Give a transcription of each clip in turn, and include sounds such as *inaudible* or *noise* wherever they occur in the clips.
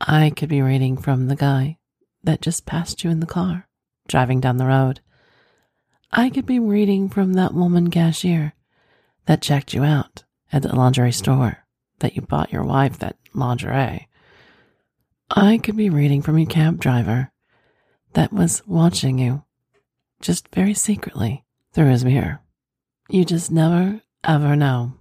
I could be reading from the guy that just passed you in the car, driving down the road. I could be reading from that woman cashier that checked you out at the lingerie store, that you bought your wife that lingerie. I could be reading from your cab driver that was watching you just very secretly through his mirror. You just never, ever know.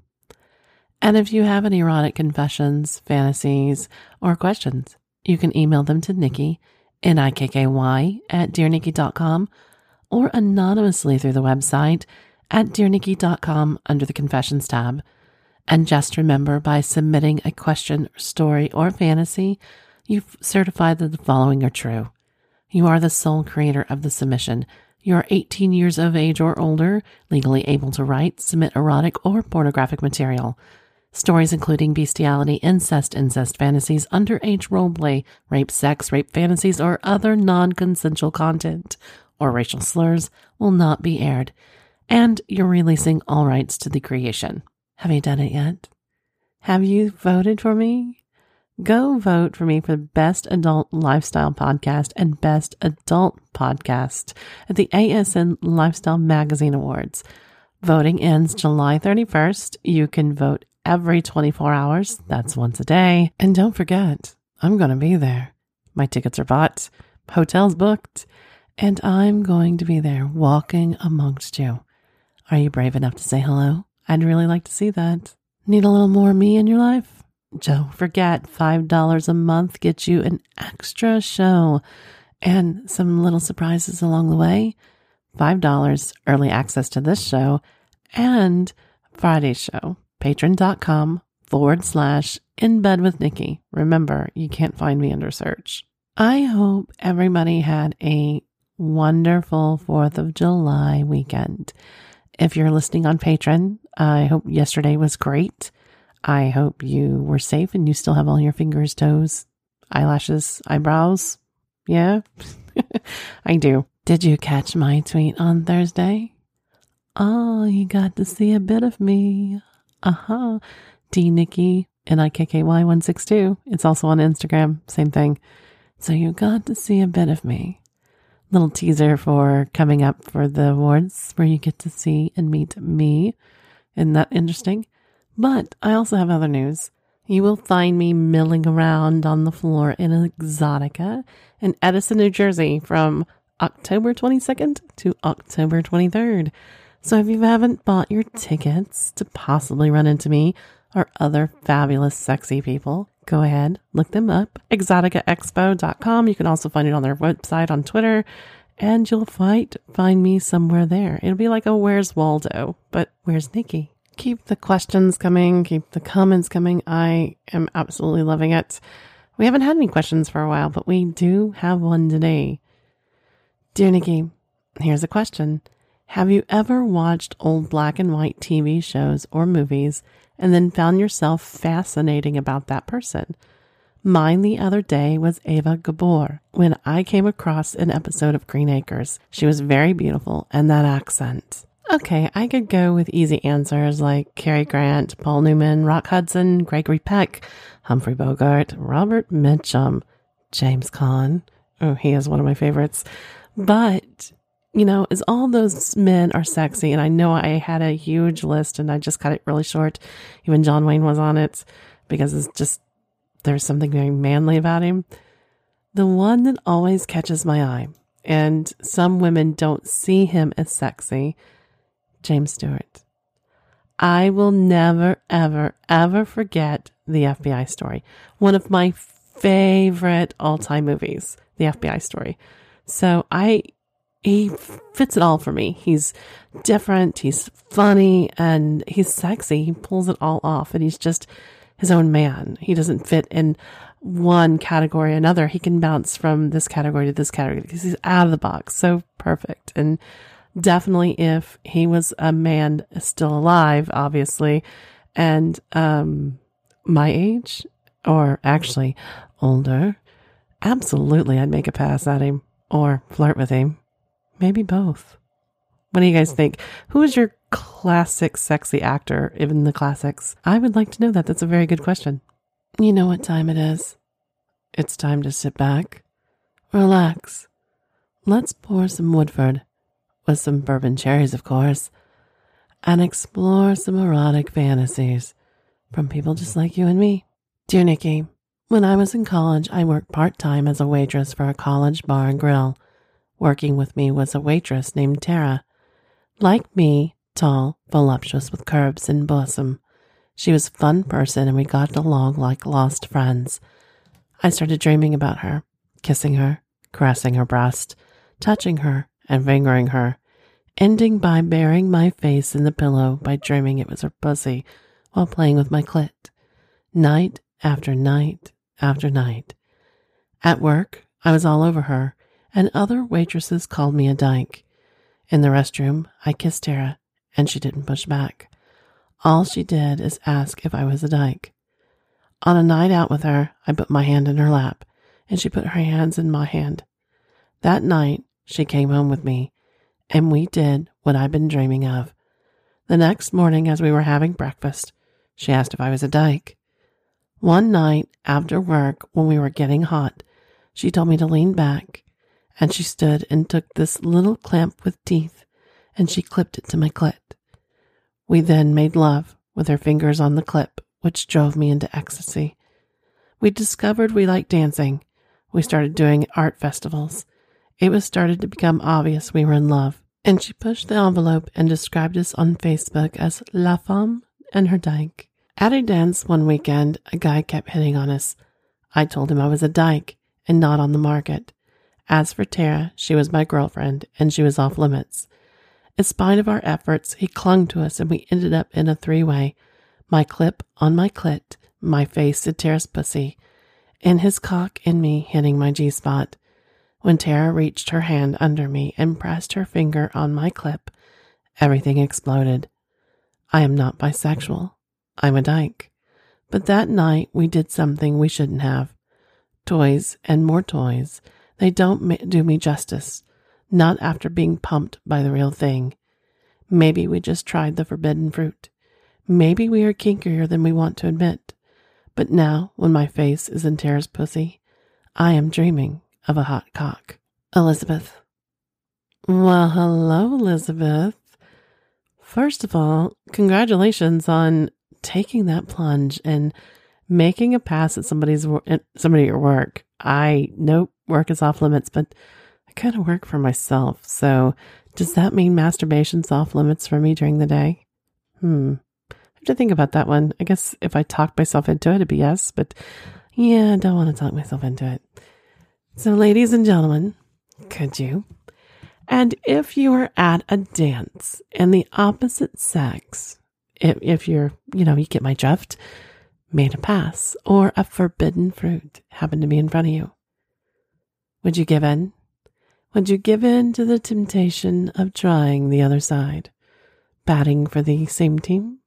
And if you have any erotic confessions, fantasies, or questions, you can email them to Nikki, N-I-K-K-Y, at dearnikki.com or anonymously through the website at dearnikki.com under the confessions tab. And just remember by submitting a question, story, or fantasy, you've certified that the following are true. You are the sole creator of the submission. You are 18 years of age or older, legally able to write, submit erotic or pornographic material. Stories including bestiality, incest, incest fantasies, underage roleplay, rape, sex, rape fantasies, or other non consensual content or racial slurs will not be aired. And you're releasing all rights to the creation. Have you done it yet? Have you voted for me? Go vote for me for the Best Adult Lifestyle Podcast and Best Adult Podcast at the ASN Lifestyle Magazine Awards. Voting ends July 31st. You can vote every 24 hours. Mm-hmm. That's once a day. And don't forget, I'm going to be there. My tickets are bought, hotels booked, and I'm going to be there walking amongst you. Are you brave enough to say hello? I'd really like to see that. Need a little more me in your life? Don't forget, $5 a month gets you an extra show and some little surprises along the way. $5 early access to this show and Friday's show patreon.com forward slash in bed with Nikki. Remember, you can't find me under search. I hope everybody had a wonderful 4th of July weekend. If you're listening on Patreon, I hope yesterday was great. I hope you were safe and you still have all your fingers, toes, eyelashes, eyebrows. Yeah, *laughs* I do. Did you catch my tweet on Thursday? Oh, you got to see a bit of me. Uh-huh. D Nikki N I K K Y 162. It's also on Instagram. Same thing. So you got to see a bit of me. Little teaser for coming up for the awards where you get to see and meet me. Isn't that interesting? But I also have other news. You will find me milling around on the floor in Exotica in Edison, New Jersey from October 22nd to October 23rd. So if you haven't bought your tickets to possibly run into me or other fabulous, sexy people, go ahead, look them up. Exoticaexpo.com. You can also find it on their website on Twitter, and you'll find find me somewhere there. It'll be like a Where's Waldo, but where's Nikki? Keep the questions coming, keep the comments coming. I am absolutely loving it. We haven't had any questions for a while, but we do have one today. Dear Nikki, here's a question. Have you ever watched old black and white TV shows or movies and then found yourself fascinating about that person? Mine the other day was Eva Gabor when I came across an episode of Green Acres. She was very beautiful and that accent. Okay, I could go with easy answers like Cary Grant, Paul Newman, Rock Hudson, Gregory Peck, Humphrey Bogart, Robert Mitchum, James Caan. Oh, he is one of my favorites. But you know, is all those men are sexy. And I know I had a huge list and I just cut it really short. Even John Wayne was on it because it's just, there's something very manly about him. The one that always catches my eye, and some women don't see him as sexy, James Stewart. I will never, ever, ever forget the FBI story. One of my favorite all time movies, the FBI story. So I he fits it all for me. He's different, he's funny, and he's sexy. He pulls it all off, and he's just his own man. He doesn't fit in one category or another. He can bounce from this category to this category because he's out of the box. So perfect. And definitely if he was a man still alive, obviously, and um, my age, or actually older, absolutely I'd make a pass at him or flirt with him. Maybe both. What do you guys think? Who is your classic sexy actor in the classics? I would like to know that. That's a very good question. You know what time it is. It's time to sit back, relax. Let's pour some Woodford, with some bourbon cherries, of course, and explore some erotic fantasies from people just like you and me. Dear Nikki, when I was in college, I worked part time as a waitress for a college bar and grill. Working with me was a waitress named Tara. Like me, tall, voluptuous with curves and bosom. She was a fun person and we got along like lost friends. I started dreaming about her, kissing her, caressing her breast, touching her, and fingering her, ending by burying my face in the pillow by dreaming it was her pussy while playing with my clit. Night after night after night. At work, I was all over her, and other waitresses called me a dyke. In the restroom, I kissed Tara, and she didn't push back. All she did is ask if I was a dyke. On a night out with her, I put my hand in her lap, and she put her hands in my hand. That night, she came home with me, and we did what I'd been dreaming of. The next morning, as we were having breakfast, she asked if I was a dyke. One night after work, when we were getting hot, she told me to lean back, and she stood and took this little clamp with teeth, and she clipped it to my clit. We then made love with her fingers on the clip, which drove me into ecstasy. We discovered we liked dancing. We started doing art festivals. It was started to become obvious we were in love, and she pushed the envelope and described us on Facebook as La Femme and her dyke. At a dance one weekend, a guy kept hitting on us. I told him I was a dyke and not on the market. As for Tara, she was my girlfriend and she was off limits. In spite of our efforts, he clung to us and we ended up in a three way my clip on my clit, my face to Tara's pussy, and his cock in me hitting my G spot. When Tara reached her hand under me and pressed her finger on my clip, everything exploded. I am not bisexual. I'm a dyke. But that night we did something we shouldn't have. Toys and more toys. They don't do me justice. Not after being pumped by the real thing. Maybe we just tried the forbidden fruit. Maybe we are kinkier than we want to admit. But now, when my face is in Tara's pussy, I am dreaming of a hot cock. Elizabeth. Well, hello, Elizabeth. First of all, congratulations on taking that plunge and making a pass at somebody's somebody at your work. I know work is off limits, but I kind of work for myself. So does that mean masturbation's off limits for me during the day? Hmm. I have to think about that one. I guess if I talk myself into it, it'd be yes, but yeah, I don't want to talk myself into it. So, ladies and gentlemen, could you? And if you are at a dance and the opposite sex if, if you're, you know, you get my drift, made a pass or a forbidden fruit happened to be in front of you. Would you give in? Would you give in to the temptation of trying the other side, batting for the same team?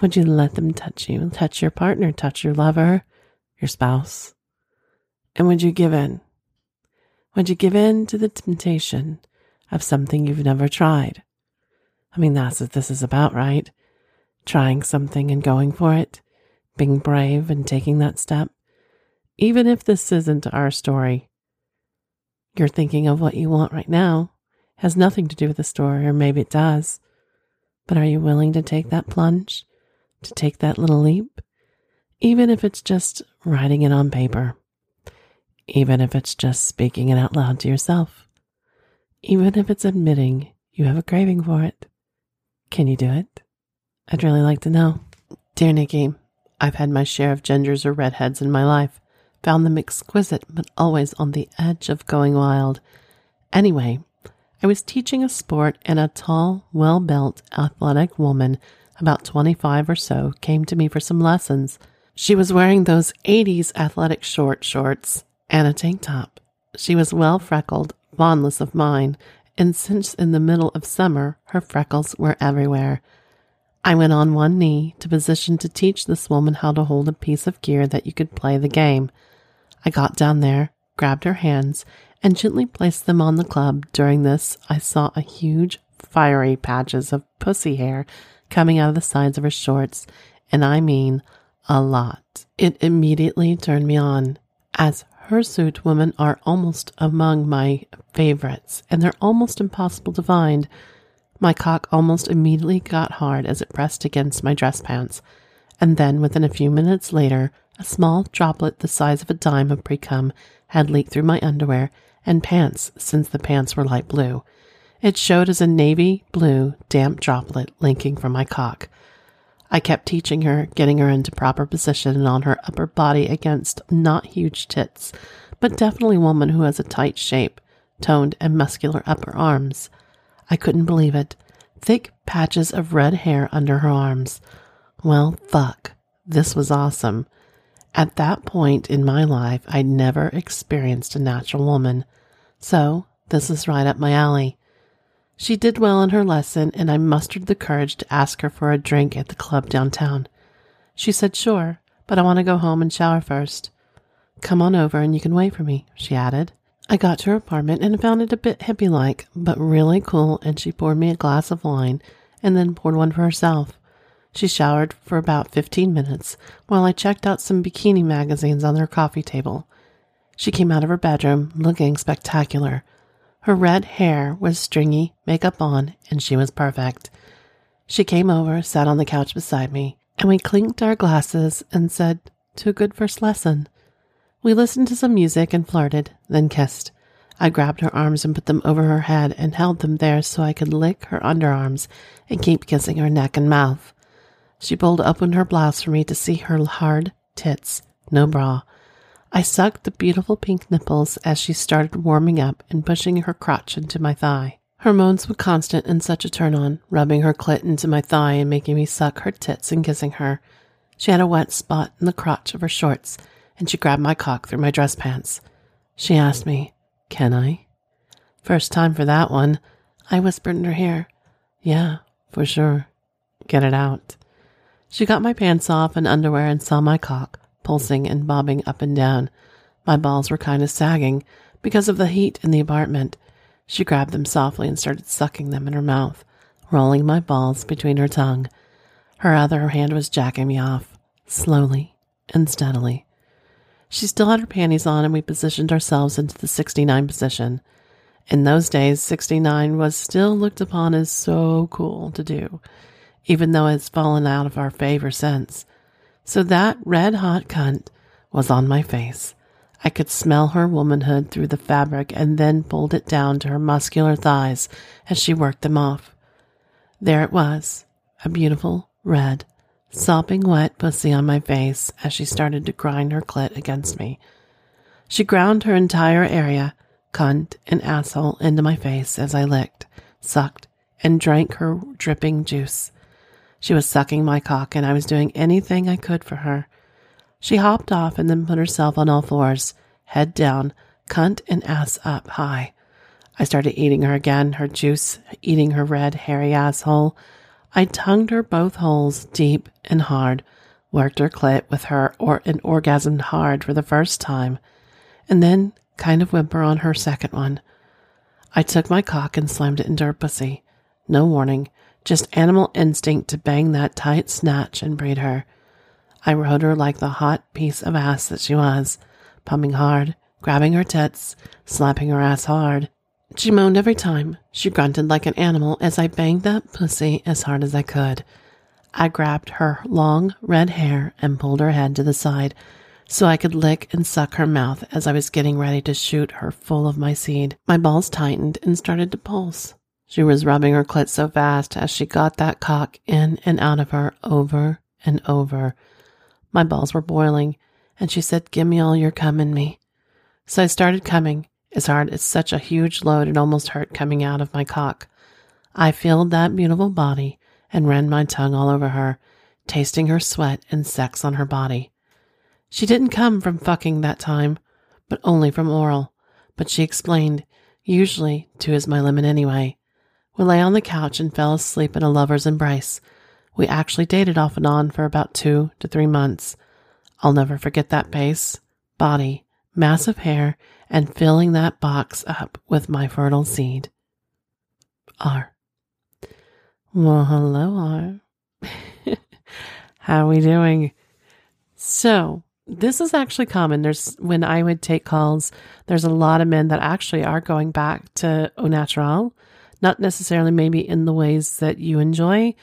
Would you let them touch you, touch your partner, touch your lover, your spouse? And would you give in? Would you give in to the temptation of something you've never tried? I mean, that's what this is about, right? Trying something and going for it, being brave and taking that step. Even if this isn't our story, you're thinking of what you want right now has nothing to do with the story, or maybe it does. But are you willing to take that plunge, to take that little leap? Even if it's just writing it on paper, even if it's just speaking it out loud to yourself, even if it's admitting you have a craving for it. Can you do it? I'd really like to know. Dear Nikki, I've had my share of gingers or redheads in my life, found them exquisite, but always on the edge of going wild. Anyway, I was teaching a sport, and a tall, well built, athletic woman, about 25 or so, came to me for some lessons. She was wearing those 80s athletic short shorts and a tank top. She was well freckled, fondness of mine, and since in the middle of summer, her freckles were everywhere. I went on one knee to position to teach this woman how to hold a piece of gear that you could play the game. I got down there, grabbed her hands, and gently placed them on the club. During this, I saw a huge, fiery patches of pussy hair coming out of the sides of her shorts, and I mean a lot. It immediately turned me on, as hirsute women are almost among my favorites, and they're almost impossible to find. My cock almost immediately got hard as it pressed against my dress pants, and then within a few minutes later, a small droplet the size of a dime of precum had leaked through my underwear and pants since the pants were light blue. It showed as a navy blue damp droplet linking from my cock. I kept teaching her, getting her into proper position and on her upper body against not huge tits, but definitely a woman who has a tight shape, toned and muscular upper arms. I couldn't believe it. Thick patches of red hair under her arms. Well, fuck. This was awesome. At that point in my life, I'd never experienced a natural woman. So, this is right up my alley. She did well in her lesson, and I mustered the courage to ask her for a drink at the club downtown. She said, Sure, but I want to go home and shower first. Come on over and you can wait for me, she added. I got to her apartment and found it a bit hippie like, but really cool, and she poured me a glass of wine and then poured one for herself. She showered for about 15 minutes while I checked out some bikini magazines on her coffee table. She came out of her bedroom looking spectacular. Her red hair was stringy, makeup on, and she was perfect. She came over, sat on the couch beside me, and we clinked our glasses and said, To a good first lesson. We listened to some music and flirted, then kissed. I grabbed her arms and put them over her head and held them there so I could lick her underarms and keep kissing her neck and mouth. She pulled open her blouse for me to see her hard tits, no bra. I sucked the beautiful pink nipples as she started warming up and pushing her crotch into my thigh. Her moans were constant and such a turn on, rubbing her clit into my thigh and making me suck her tits and kissing her. She had a wet spot in the crotch of her shorts and she grabbed my cock through my dress pants. She asked me, Can I? First time for that one. I whispered in her ear, Yeah, for sure. Get it out. She got my pants off and underwear and saw my cock, pulsing and bobbing up and down. My balls were kind of sagging because of the heat in the apartment. She grabbed them softly and started sucking them in her mouth, rolling my balls between her tongue. Her other hand was jacking me off, slowly and steadily. She still had her panties on, and we positioned ourselves into the 69 position. In those days, 69 was still looked upon as so cool to do, even though it's fallen out of our favor since. So that red hot cunt was on my face. I could smell her womanhood through the fabric and then pulled it down to her muscular thighs as she worked them off. There it was, a beautiful red sopping wet pussy on my face as she started to grind her clit against me. She ground her entire area, cunt and asshole, into my face as I licked, sucked, and drank her dripping juice. She was sucking my cock, and I was doing anything I could for her. She hopped off and then put herself on all fours, head down, cunt and ass up high. I started eating her again, her juice eating her red, hairy asshole, I tongued her both holes deep and hard, worked her clit with her or and orgasmed hard for the first time, and then kind of whimper on her second one. I took my cock and slammed it into her pussy. No warning, just animal instinct to bang that tight snatch and breed her. I rode her like the hot piece of ass that she was, pumping hard, grabbing her tits, slapping her ass hard, she moaned every time. She grunted like an animal as I banged that pussy as hard as I could. I grabbed her long red hair and pulled her head to the side so I could lick and suck her mouth as I was getting ready to shoot her full of my seed. My balls tightened and started to pulse. She was rubbing her clit so fast as she got that cock in and out of her over and over. My balls were boiling, and she said, Give me all your cum in me. So I started coming, is hard. It's such a huge load, it almost hurt coming out of my cock. I filled that beautiful body and ran my tongue all over her, tasting her sweat and sex on her body. She didn't come from fucking that time, but only from oral. But she explained, usually two is my limit anyway. We lay on the couch and fell asleep in a lover's embrace. We actually dated off and on for about two to three months. I'll never forget that face, body, massive hair, and filling that box up with my fertile seed. R. Well, hello, R. *laughs* How are we doing? So, this is actually common. There's when I would take calls, there's a lot of men that actually are going back to au natural, not necessarily maybe in the ways that you enjoy,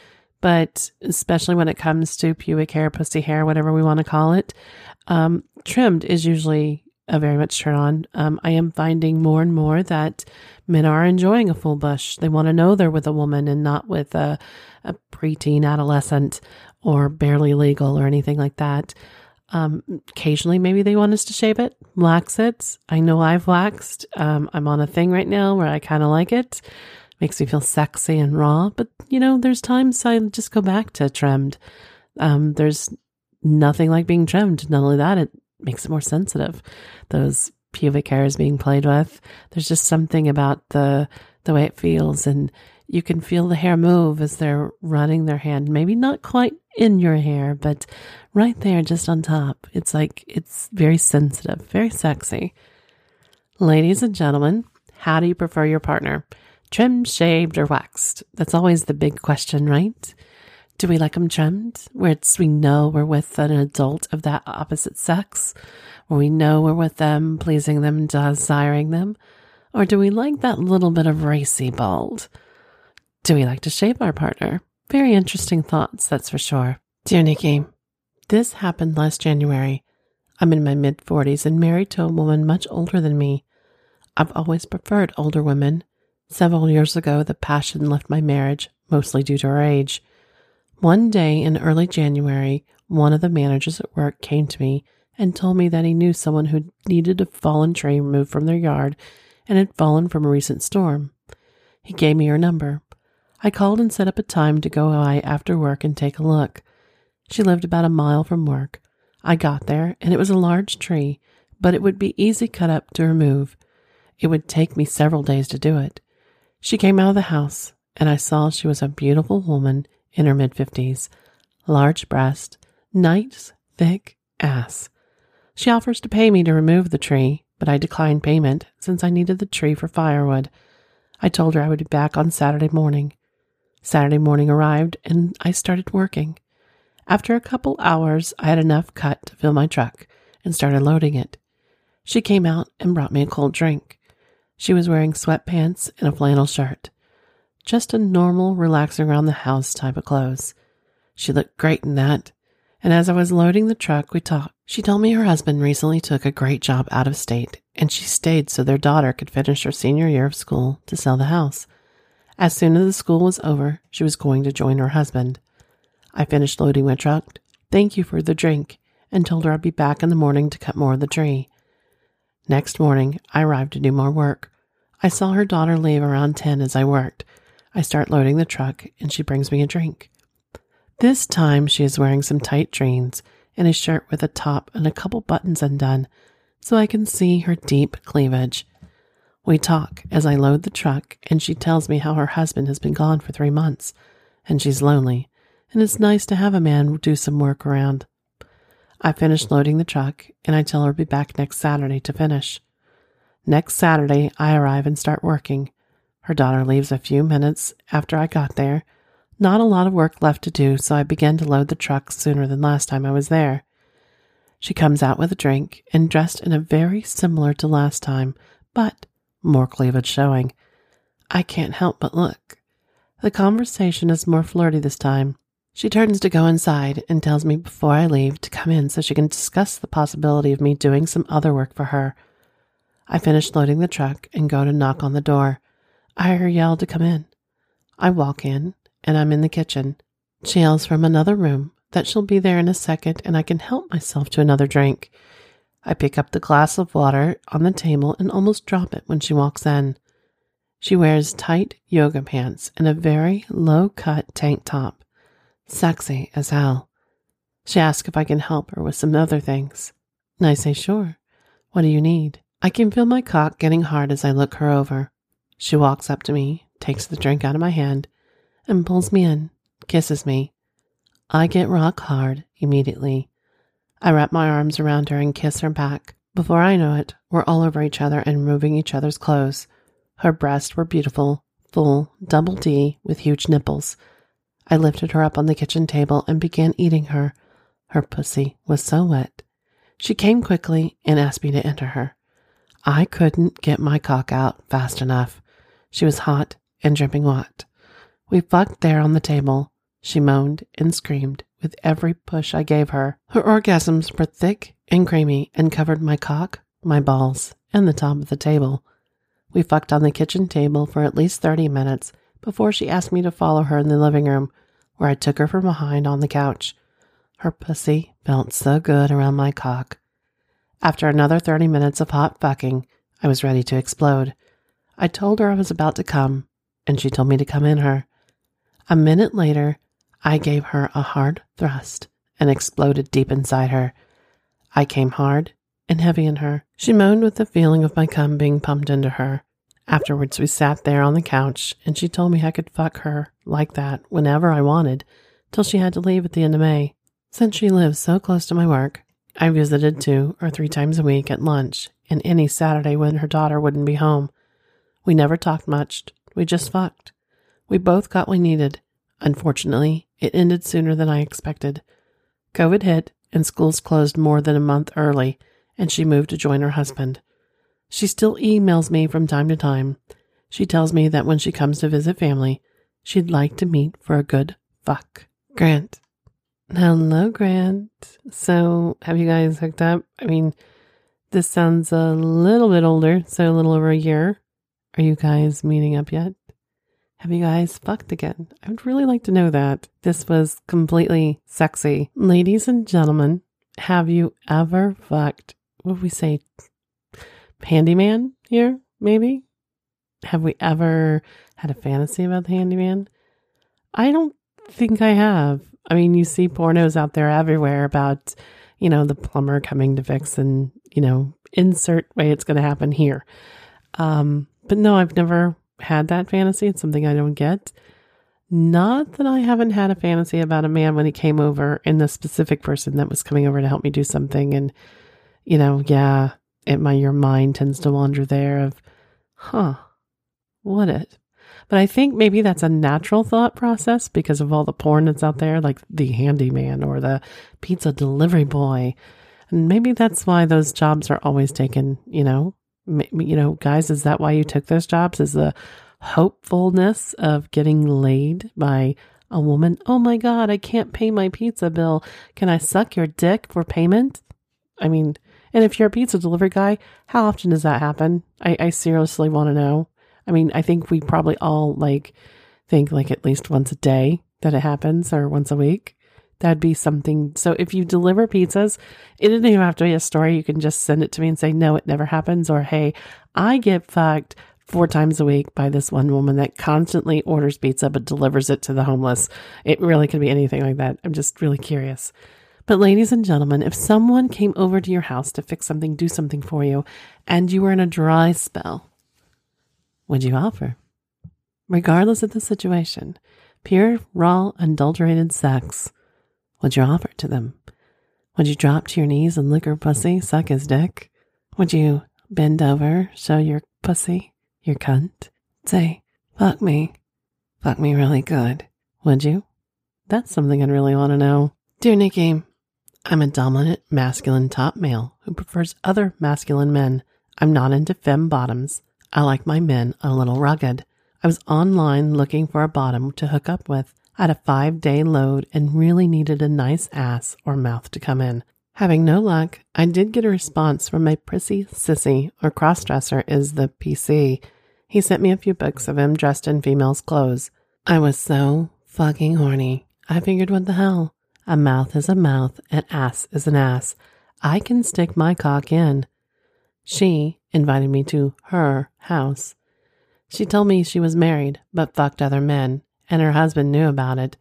but especially when it comes to pubic hair, pussy hair, whatever we want to call it, um, trimmed is usually a very much turn on. Um, I am finding more and more that men are enjoying a full bush. They want to know they're with a woman and not with a, a preteen adolescent or barely legal or anything like that. Um, occasionally, maybe they want us to shave it, wax it. I know I've waxed. Um, I'm on a thing right now where I kind of like it. Makes me feel sexy and raw. But, you know, there's times I just go back to trimmed. Um, there's nothing like being trimmed. Not only that, it makes it more sensitive. Those pubic hairs being played with. There's just something about the the way it feels and you can feel the hair move as they're running their hand, maybe not quite in your hair, but right there just on top. It's like it's very sensitive, very sexy. Ladies and gentlemen, how do you prefer your partner? Trimmed, shaved, or waxed? That's always the big question, right? Do we like them trimmed, where it's we know we're with an adult of that opposite sex, where we know we're with them, pleasing them, desiring them? Or do we like that little bit of racy bald? Do we like to shave our partner? Very interesting thoughts, that's for sure. Dear Nikki, this happened last January. I'm in my mid 40s and married to a woman much older than me. I've always preferred older women. Several years ago, the passion left my marriage, mostly due to her age. One day in early January, one of the managers at work came to me and told me that he knew someone who needed a fallen tree removed from their yard and had fallen from a recent storm. He gave me her number. I called and set up a time to go by after work and take a look. She lived about a mile from work. I got there, and it was a large tree, but it would be easy cut up to remove. It would take me several days to do it. She came out of the house, and I saw she was a beautiful woman in her mid 50s, large breast, nice, thick ass. She offers to pay me to remove the tree, but I declined payment since I needed the tree for firewood. I told her I would be back on Saturday morning. Saturday morning arrived and I started working. After a couple hours, I had enough cut to fill my truck and started loading it. She came out and brought me a cold drink. She was wearing sweatpants and a flannel shirt just a normal, relaxing around the house type of clothes. She looked great in that. And as I was loading the truck, we talked. She told me her husband recently took a great job out of state, and she stayed so their daughter could finish her senior year of school to sell the house. As soon as the school was over, she was going to join her husband. I finished loading my truck, thank you for the drink, and told her I'd be back in the morning to cut more of the tree. Next morning, I arrived to do more work. I saw her daughter leave around 10 as I worked, I start loading the truck and she brings me a drink. This time she is wearing some tight jeans and a shirt with a top and a couple buttons undone so I can see her deep cleavage. We talk as I load the truck and she tells me how her husband has been gone for three months and she's lonely and it's nice to have a man do some work around. I finish loading the truck and I tell her to be back next Saturday to finish. Next Saturday, I arrive and start working. Her daughter leaves a few minutes after I got there. Not a lot of work left to do, so I began to load the truck sooner than last time I was there. She comes out with a drink and dressed in a very similar to last time, but more cleavage showing. I can't help but look. The conversation is more flirty this time. She turns to go inside and tells me before I leave to come in so she can discuss the possibility of me doing some other work for her. I finish loading the truck and go to knock on the door. I hear yell to come in. I walk in, and I'm in the kitchen. She yells from another room that she'll be there in a second and I can help myself to another drink. I pick up the glass of water on the table and almost drop it when she walks in. She wears tight yoga pants and a very low cut tank top. Sexy as hell. She asks if I can help her with some other things. And I say, Sure. What do you need? I can feel my cock getting hard as I look her over. She walks up to me, takes the drink out of my hand, and pulls me in, kisses me. I get rock hard immediately. I wrap my arms around her and kiss her back. Before I know it, we're all over each other and removing each other's clothes. Her breasts were beautiful, full, double D, with huge nipples. I lifted her up on the kitchen table and began eating her. Her pussy was so wet. She came quickly and asked me to enter her. I couldn't get my cock out fast enough. She was hot and dripping wet. We fucked there on the table. She moaned and screamed with every push I gave her. Her orgasms were thick and creamy and covered my cock, my balls, and the top of the table. We fucked on the kitchen table for at least 30 minutes before she asked me to follow her in the living room, where I took her from behind on the couch. Her pussy felt so good around my cock. After another 30 minutes of hot fucking, I was ready to explode. I told her I was about to come, and she told me to come in her. A minute later, I gave her a hard thrust and exploded deep inside her. I came hard and heavy in her. She moaned with the feeling of my cum being pumped into her. Afterwards, we sat there on the couch, and she told me I could fuck her like that whenever I wanted, till she had to leave at the end of May. Since she lives so close to my work, I visited two or three times a week at lunch and any Saturday when her daughter wouldn't be home. We never talked much, we just fucked. We both got what we needed. Unfortunately, it ended sooner than I expected. COVID hit, and schools closed more than a month early, and she moved to join her husband. She still emails me from time to time. She tells me that when she comes to visit family, she'd like to meet for a good fuck. Grant. Hello, Grant. So, have you guys hooked up? I mean, this sounds a little bit older, so a little over a year. Are you guys meeting up yet? Have you guys fucked again? I would really like to know that. This was completely sexy. Ladies and gentlemen, have you ever fucked, what would we say, handyman here, maybe? Have we ever had a fantasy about the handyman? I don't think I have. I mean, you see pornos out there everywhere about, you know, the plumber coming to fix and, you know, insert way it's going to happen here. Um, but no, I've never had that fantasy. It's something I don't get. Not that I haven't had a fantasy about a man when he came over and the specific person that was coming over to help me do something. And, you know, yeah, it, my, your mind tends to wander there of, huh, what it? But I think maybe that's a natural thought process because of all the porn that's out there, like the handyman or the pizza delivery boy. And maybe that's why those jobs are always taken, you know, you know, guys, is that why you took those jobs? Is the hopefulness of getting laid by a woman? Oh my God, I can't pay my pizza bill. Can I suck your dick for payment? I mean, and if you're a pizza delivery guy, how often does that happen? I, I seriously want to know. I mean, I think we probably all like think like at least once a day that it happens or once a week. That'd be something. So if you deliver pizzas, it doesn't even have to be a story. You can just send it to me and say, no, it never happens. Or, hey, I get fucked four times a week by this one woman that constantly orders pizza but delivers it to the homeless. It really could be anything like that. I'm just really curious. But, ladies and gentlemen, if someone came over to your house to fix something, do something for you, and you were in a dry spell, would you offer? Regardless of the situation, pure, raw, adulterated sex would you offer it to them? Would you drop to your knees and lick her pussy, suck his dick? Would you bend over, show your pussy, your cunt? Say, fuck me. Fuck me really good. Would you? That's something I'd really want to know. Dear Nikki, I'm a dominant masculine top male who prefers other masculine men. I'm not into fem bottoms. I like my men a little rugged. I was online looking for a bottom to hook up with. Had a five day load and really needed a nice ass or mouth to come in. Having no luck, I did get a response from my prissy sissy or crossdresser is the PC. He sent me a few books of him dressed in female's clothes. I was so fucking horny. I figured what the hell? A mouth is a mouth, an ass is an ass. I can stick my cock in. She invited me to her house. She told me she was married, but fucked other men, and her husband knew about it.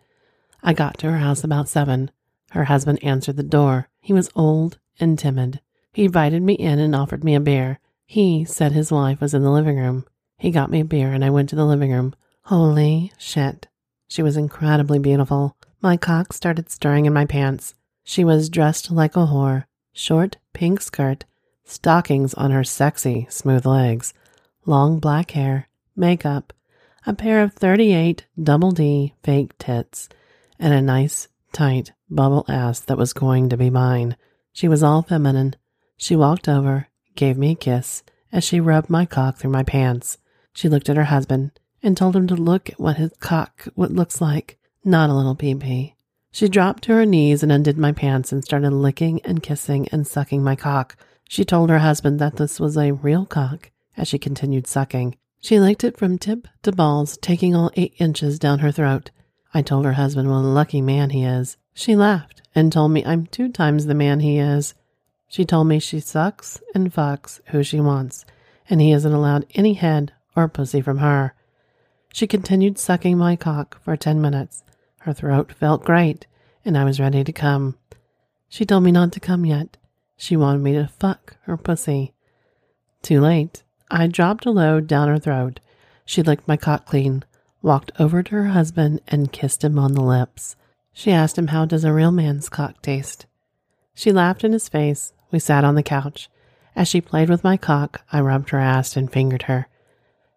I got to her house about seven. Her husband answered the door. He was old and timid. He invited me in and offered me a beer. He said his wife was in the living room. He got me a beer and I went to the living room. Holy shit. She was incredibly beautiful. My cock started stirring in my pants. She was dressed like a whore. Short pink skirt, stockings on her sexy, smooth legs, long black hair, makeup, a pair of 38 double D fake tits, and a nice, tight bubble ass that was going to be mine. She was all feminine. She walked over, gave me a kiss as she rubbed my cock through my pants. She looked at her husband and told him to look at what his cock what looks like, not a little pee pee. She dropped to her knees and undid my pants and started licking and kissing and sucking my cock. She told her husband that this was a real cock as she continued sucking. She licked it from tip to balls, taking all eight inches down her throat. I told her husband what a lucky man he is. She laughed and told me I'm two times the man he is. She told me she sucks and fucks who she wants, and he isn't allowed any head or pussy from her. She continued sucking my cock for ten minutes. Her throat felt great, and I was ready to come. She told me not to come yet. She wanted me to fuck her pussy. Too late. I dropped a load down her throat. She licked my cock clean, walked over to her husband, and kissed him on the lips. She asked him, How does a real man's cock taste? She laughed in his face. We sat on the couch. As she played with my cock, I rubbed her ass and fingered her.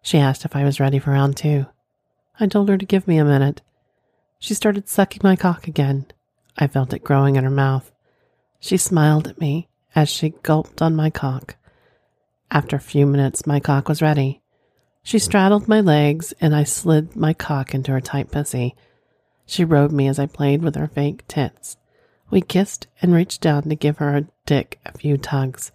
She asked if I was ready for round two. I told her to give me a minute. She started sucking my cock again. I felt it growing in her mouth. She smiled at me as she gulped on my cock. After a few minutes, my cock was ready. She straddled my legs and I slid my cock into her tight pussy. She rode me as I played with her fake tits. We kissed and reached down to give her dick a few tugs.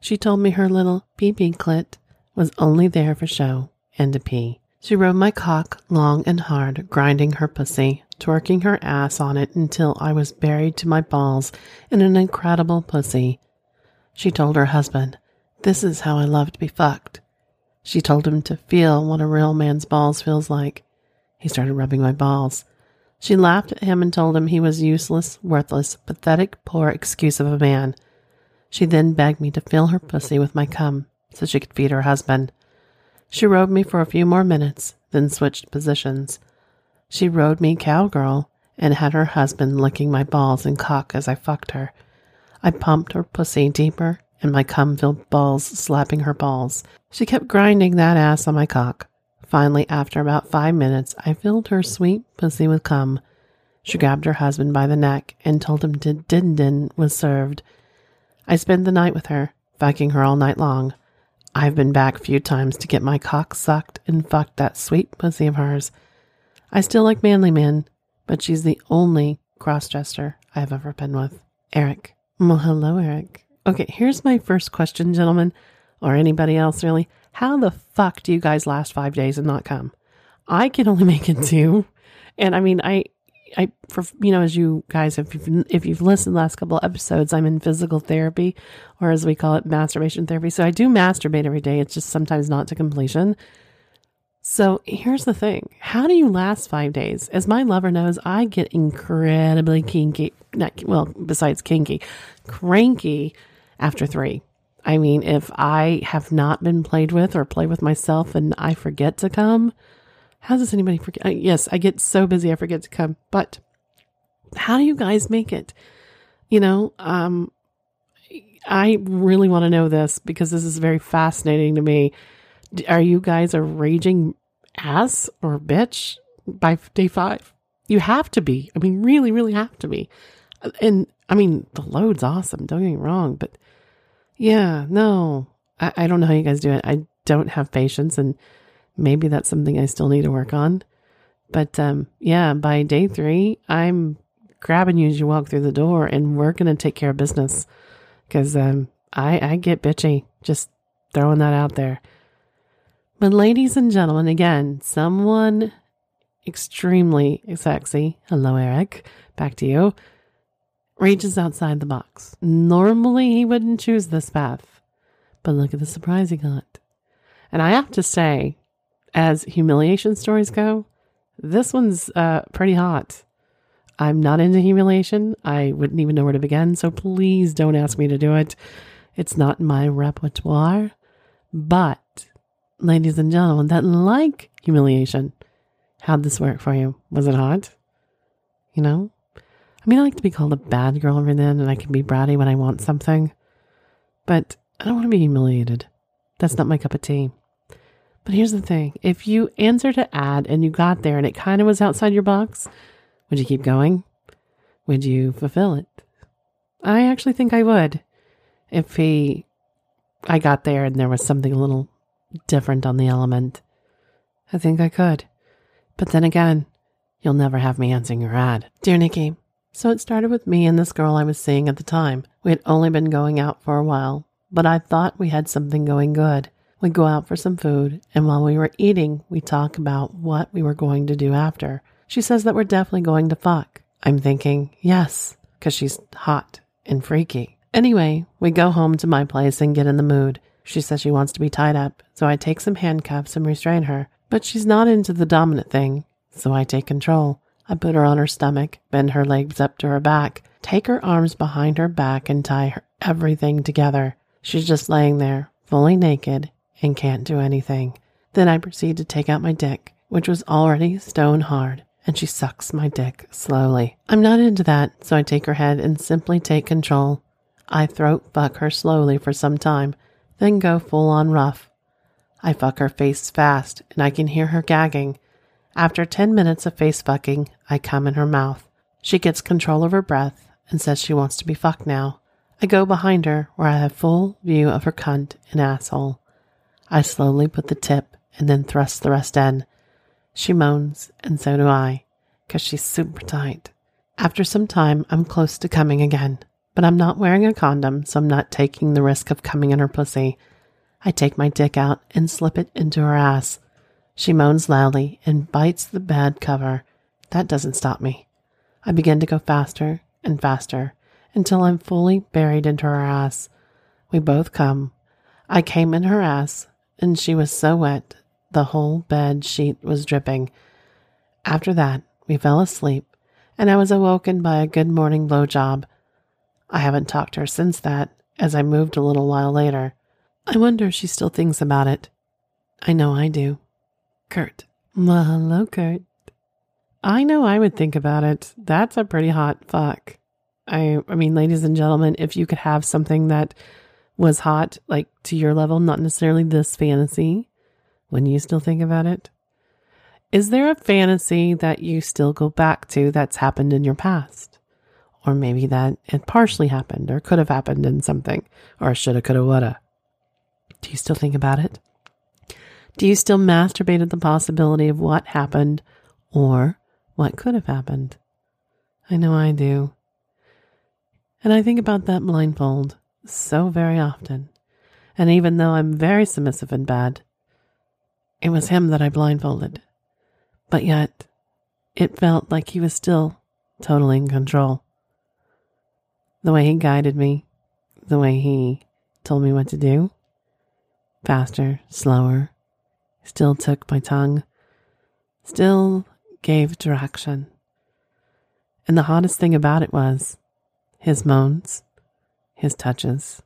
She told me her little pee pee clit was only there for show and to pee. She rode my cock long and hard, grinding her pussy, twerking her ass on it until I was buried to my balls in an incredible pussy. She told her husband, This is how I love to be fucked. She told him to feel what a real man's balls feels like. He started rubbing my balls. She laughed at him and told him he was useless, worthless, pathetic, poor excuse of a man. She then begged me to fill her pussy with my cum so she could feed her husband. She rode me for a few more minutes, then switched positions. She rode me cowgirl and had her husband licking my balls and cock as I fucked her. I pumped her pussy deeper and my cum filled balls slapping her balls. She kept grinding that ass on my cock. Finally, after about five minutes, I filled her sweet pussy with cum. She grabbed her husband by the neck and told him to din din was served. I spent the night with her, fucking her all night long. I've been back few times to get my cock sucked and fucked that sweet pussy of hers. I still like manly men, but she's the only crossdresser I've ever been with. Eric. Well, hello, Eric. Okay, here's my first question, gentlemen, or anybody else really. How the fuck do you guys last five days and not come? I can only *laughs* make it two. And I mean, I I, for you know, as you guys, you've if you've listened last couple episodes, I'm in physical therapy, or as we call it, masturbation therapy. So I do masturbate every day. It's just sometimes not to completion. So here's the thing: How do you last five days? As my lover knows, I get incredibly kinky. Not well, besides kinky, cranky after three. I mean, if I have not been played with or play with myself and I forget to come, how does anybody forget? yes, I get so busy I forget to come. But how do you guys make it? You know, um, I really want to know this because this is very fascinating to me. Are you guys a raging ass or bitch by day five? You have to be. I mean, really, really have to be. And I mean, the load's awesome. Don't get me wrong, but yeah, no, I, I don't know how you guys do it. I don't have patience and maybe that's something I still need to work on. But um, yeah, by day three, I'm grabbing you as you walk through the door, and we're gonna take care of business because um, I I get bitchy. Just throwing that out there. But ladies and gentlemen, again, someone extremely sexy. Hello, Eric. Back to you. Reaches outside the box. Normally, he wouldn't choose this path, but look at the surprise he got. And I have to say, as humiliation stories go, this one's uh, pretty hot. I'm not into humiliation. I wouldn't even know where to begin, so please don't ask me to do it. It's not my repertoire. But, ladies and gentlemen that like humiliation, how'd this work for you? Was it hard? You know? I mean, I like to be called a bad girl every then, and I can be bratty when I want something. But I don't want to be humiliated. That's not my cup of tea. But here's the thing if you answered an ad and you got there and it kind of was outside your box, would you keep going? Would you fulfill it? I actually think I would. If he, I got there and there was something a little different on the element, I think I could. But then again, you'll never have me answering your ad. Dear Nikky, so it started with me and this girl I was seeing at the time. We had only been going out for a while, but I thought we had something going good. We'd go out for some food, and while we were eating, we talk about what we were going to do after. She says that we're definitely going to fuck. I'm thinking, yes, because she's hot and freaky. Anyway, we go home to my place and get in the mood. She says she wants to be tied up, so I take some handcuffs and restrain her. But she's not into the dominant thing, so I take control. I put her on her stomach, bend her legs up to her back, take her arms behind her back, and tie her everything together. She's just laying there, fully naked, and can't do anything. Then I proceed to take out my dick, which was already stone hard, and she sucks my dick slowly. I'm not into that, so I take her head and simply take control. I throat fuck her slowly for some time, then go full on rough. I fuck her face fast, and I can hear her gagging. After 10 minutes of face fucking, I come in her mouth. She gets control of her breath and says she wants to be fucked now. I go behind her where I have full view of her cunt and asshole. I slowly put the tip and then thrust the rest in. She moans, and so do I, because she's super tight. After some time, I'm close to coming again, but I'm not wearing a condom, so I'm not taking the risk of coming in her pussy. I take my dick out and slip it into her ass. She moans loudly and bites the bed cover. That doesn't stop me. I begin to go faster and faster until I'm fully buried into her ass. We both come. I came in her ass and she was so wet the whole bed sheet was dripping. After that, we fell asleep, and I was awoken by a good morning blowjob. I haven't talked to her since that, as I moved a little while later. I wonder if she still thinks about it. I know I do. Kurt. Well, hello, Kurt. I know I would think about it. That's a pretty hot fuck. I I mean, ladies and gentlemen, if you could have something that was hot, like to your level, not necessarily this fantasy, when you still think about it? Is there a fantasy that you still go back to that's happened in your past? Or maybe that it partially happened or could have happened in something or shoulda, coulda, woulda. Do you still think about it? Do you still masturbate at the possibility of what happened or what could have happened? I know I do. And I think about that blindfold so very often. And even though I'm very submissive and bad, it was him that I blindfolded. But yet, it felt like he was still totally in control. The way he guided me, the way he told me what to do, faster, slower, still took my tongue, still gave direction. And the hottest thing about it was his moans, his touches,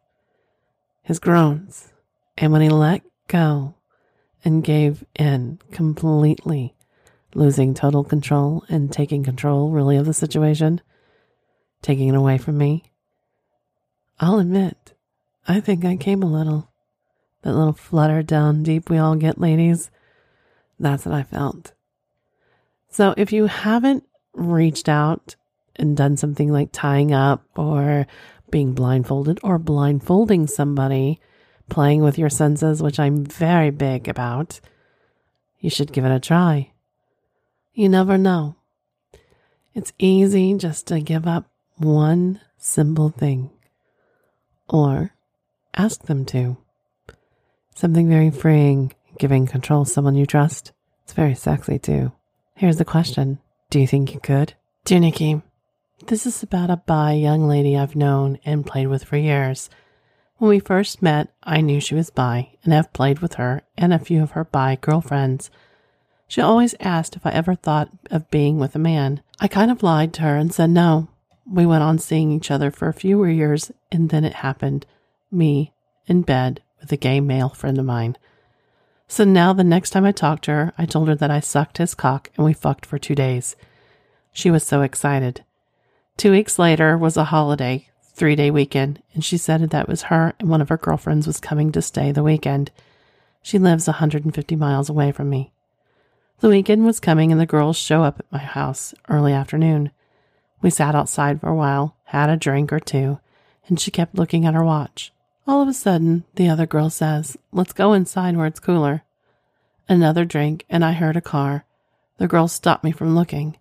his groans, and when he let go and gave in completely, losing total control and taking control really of the situation, taking it away from me, I'll admit, I think I came a little. That little flutter down deep we all get, ladies. That's what I felt. So if you haven't reached out and done something like tying up or being blindfolded or blindfolding somebody, playing with your senses, which I'm very big about, you should give it a try. You never know. It's easy just to give up one simple thing or ask them to. Something very freeing, giving control to someone you trust. It's very sexy too. Here's the question Do you think you could? Dear Nikky, this is about a bi young lady I've known and played with for years. When we first met, I knew she was bi and have played with her and a few of her bi girlfriends. She always asked if I ever thought of being with a man. I kind of lied to her and said no. We went on seeing each other for a few years and then it happened. me in bed with a gay male friend of mine. So now the next time I talked to her, I told her that I sucked his cock and we fucked for two days. She was so excited. Two weeks later was a holiday, three day weekend, and she said that was her and one of her girlfriends was coming to stay the weekend. She lives 150 miles away from me. The weekend was coming and the girls show up at my house early afternoon. We sat outside for a while, had a drink or two, and she kept looking at her watch. All of a sudden, the other girl says, Let's go inside where it's cooler. Another drink, and I heard a car. The girl stopped me from looking.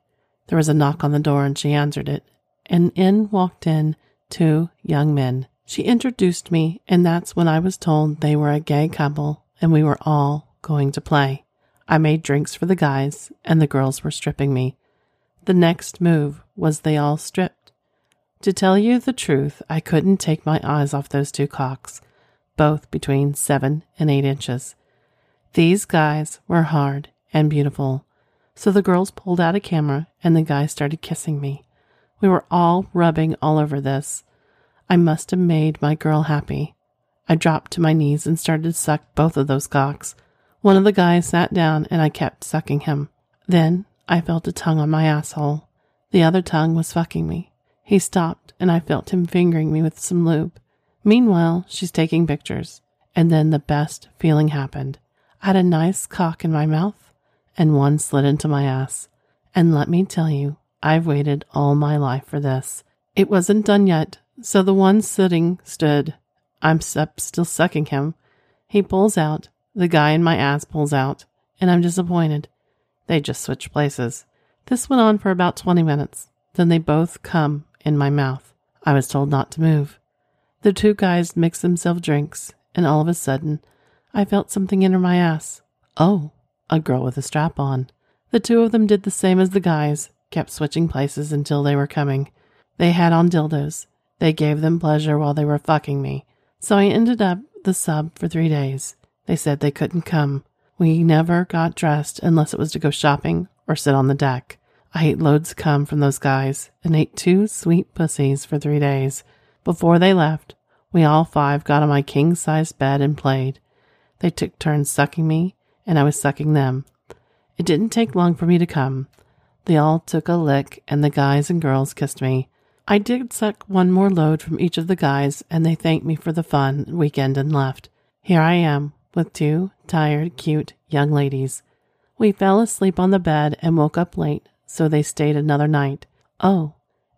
There was a knock on the door, and she answered it. And in walked in two young men. She introduced me, and that's when I was told they were a gay couple and we were all going to play. I made drinks for the guys, and the girls were stripping me. The next move was they all stripped. To tell you the truth, I couldn't take my eyes off those two cocks, both between seven and eight inches. These guys were hard and beautiful, so the girls pulled out a camera and the guys started kissing me. We were all rubbing all over this. I must have made my girl happy. I dropped to my knees and started to suck both of those cocks. One of the guys sat down and I kept sucking him. Then I felt a tongue on my asshole. The other tongue was fucking me. He stopped and I felt him fingering me with some lube. Meanwhile, she's taking pictures. And then the best feeling happened. I had a nice cock in my mouth and one slid into my ass. And let me tell you, I've waited all my life for this. It wasn't done yet, so the one sitting stood. I'm still sucking him. He pulls out. The guy in my ass pulls out, and I'm disappointed. They just switch places. This went on for about 20 minutes. Then they both come in my mouth. I was told not to move. The two guys mixed themselves drinks, and all of a sudden, I felt something enter my ass. Oh, a girl with a strap on. The two of them did the same as the guys, kept switching places until they were coming. They had on dildos. They gave them pleasure while they were fucking me. So I ended up the sub for three days. They said they couldn't come. We never got dressed unless it was to go shopping or sit on the deck. I ate loads of cum from those guys and ate two sweet pussies for three days. Before they left, we all five got on my king size bed and played. They took turns sucking me, and I was sucking them. It didn't take long for me to come. They all took a lick, and the guys and girls kissed me. I did suck one more load from each of the guys, and they thanked me for the fun weekend and left. Here I am with two tired, cute young ladies. We fell asleep on the bed and woke up late, so they stayed another night. Oh,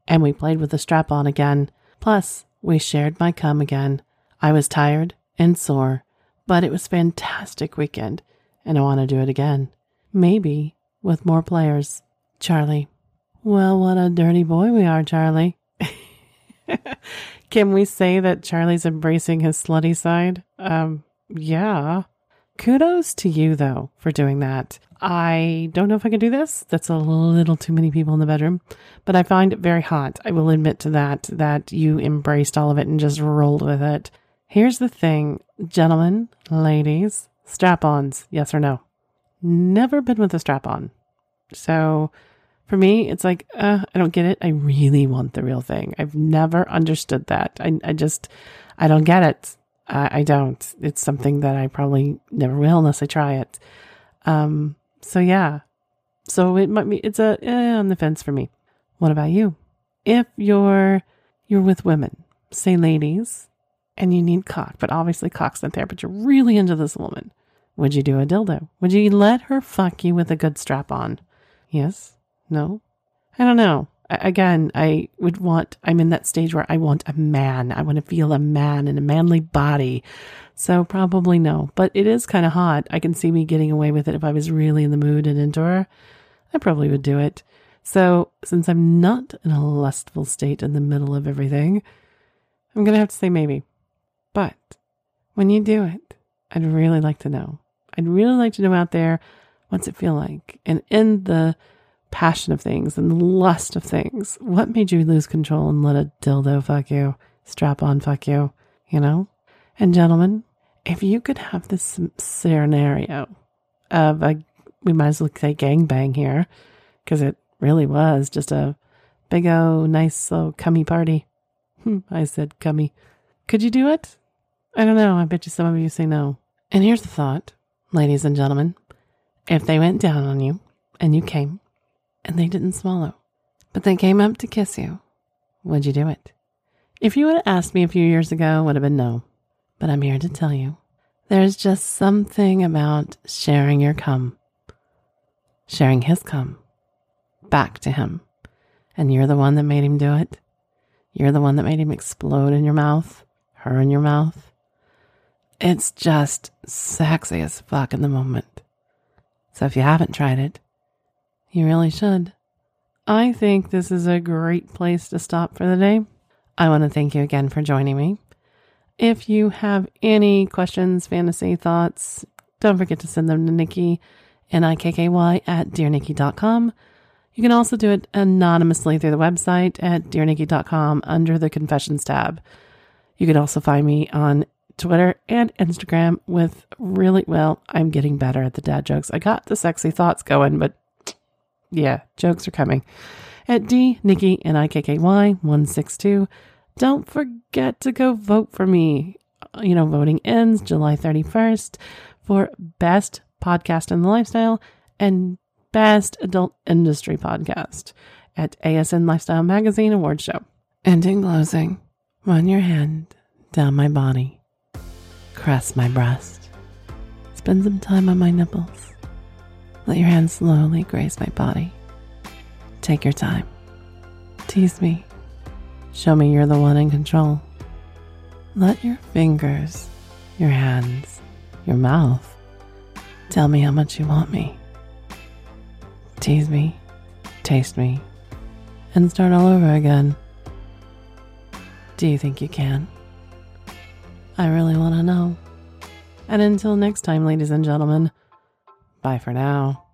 and we played with the strap on again. Plus, we shared my cum again. I was tired and sore, but it was fantastic weekend, and I want to do it again. Maybe with more players. Charlie. Well, what a dirty boy we are, Charlie. *laughs* Can we say that Charlie's embracing his slutty side? Um, yeah. Kudos to you, though, for doing that. I don't know if I can do this. That's a little too many people in the bedroom, but I find it very hot. I will admit to that, that you embraced all of it and just rolled with it. Here's the thing, gentlemen, ladies, strap ons, yes or no? Never been with a strap on. So for me, it's like, uh, I don't get it. I really want the real thing. I've never understood that. I, I just, I don't get it. I, I don't. It's something that I probably never will unless I try it. Um, so yeah. So it might be, it's a, eh, on the fence for me. What about you? If you're, you're with women, say ladies, and you need cock, but obviously cock's not there, but you're really into this woman. Would you do a dildo? Would you let her fuck you with a good strap on? Yes? No? I don't know again, I would want, I'm in that stage where I want a man. I want to feel a man in a manly body. So probably no, but it is kind of hot. I can see me getting away with it if I was really in the mood and into her. I probably would do it. So since I'm not in a lustful state in the middle of everything, I'm going to have to say maybe. But when you do it, I'd really like to know. I'd really like to know out there what's it feel like. And in the passion of things and lust of things. What made you lose control and let a dildo fuck you, strap on fuck you, you know? And gentlemen, if you could have this scenario of a, we might as well say gangbang here, because it really was just a big, oh, nice, oh, cummy party. Hmm, I said cummy. Could you do it? I don't know. I bet you some of you say no. And here's the thought, ladies and gentlemen. If they went down on you and you came and they didn't swallow, but they came up to kiss you, would you do it? If you would have asked me a few years ago, would have been no. But I'm here to tell you there's just something about sharing your cum, sharing his cum back to him. And you're the one that made him do it. You're the one that made him explode in your mouth, her in your mouth. It's just sexy as fuck in the moment. So if you haven't tried it, you really should. I think this is a great place to stop for the day. I want to thank you again for joining me. If you have any questions, fantasy thoughts, don't forget to send them to Nikky, N-I-K-K-Y at dearnikky.com. You can also do it anonymously through the website at dearnikky.com under the confessions tab. You can also find me on Twitter and Instagram with really, well, I'm getting better at the dad jokes. I got the sexy thoughts going, but yeah, jokes are coming. At D Nikky N I K K Y 162. Don't forget to go vote for me. Uh, you know, voting ends July 31st for Best Podcast in the Lifestyle and Best Adult Industry Podcast at ASN Lifestyle Magazine Award Show. And in closing, run your hand down my body, caress my breast, spend some time on my nipples. Let your hand slowly graze my body. Take your time. Tease me. Show me you're the one in control. Let your fingers, your hands, your mouth tell me how much you want me. Tease me, taste me, and start all over again. Do you think you can? I really want to know. And until next time, ladies and gentlemen, bye for now.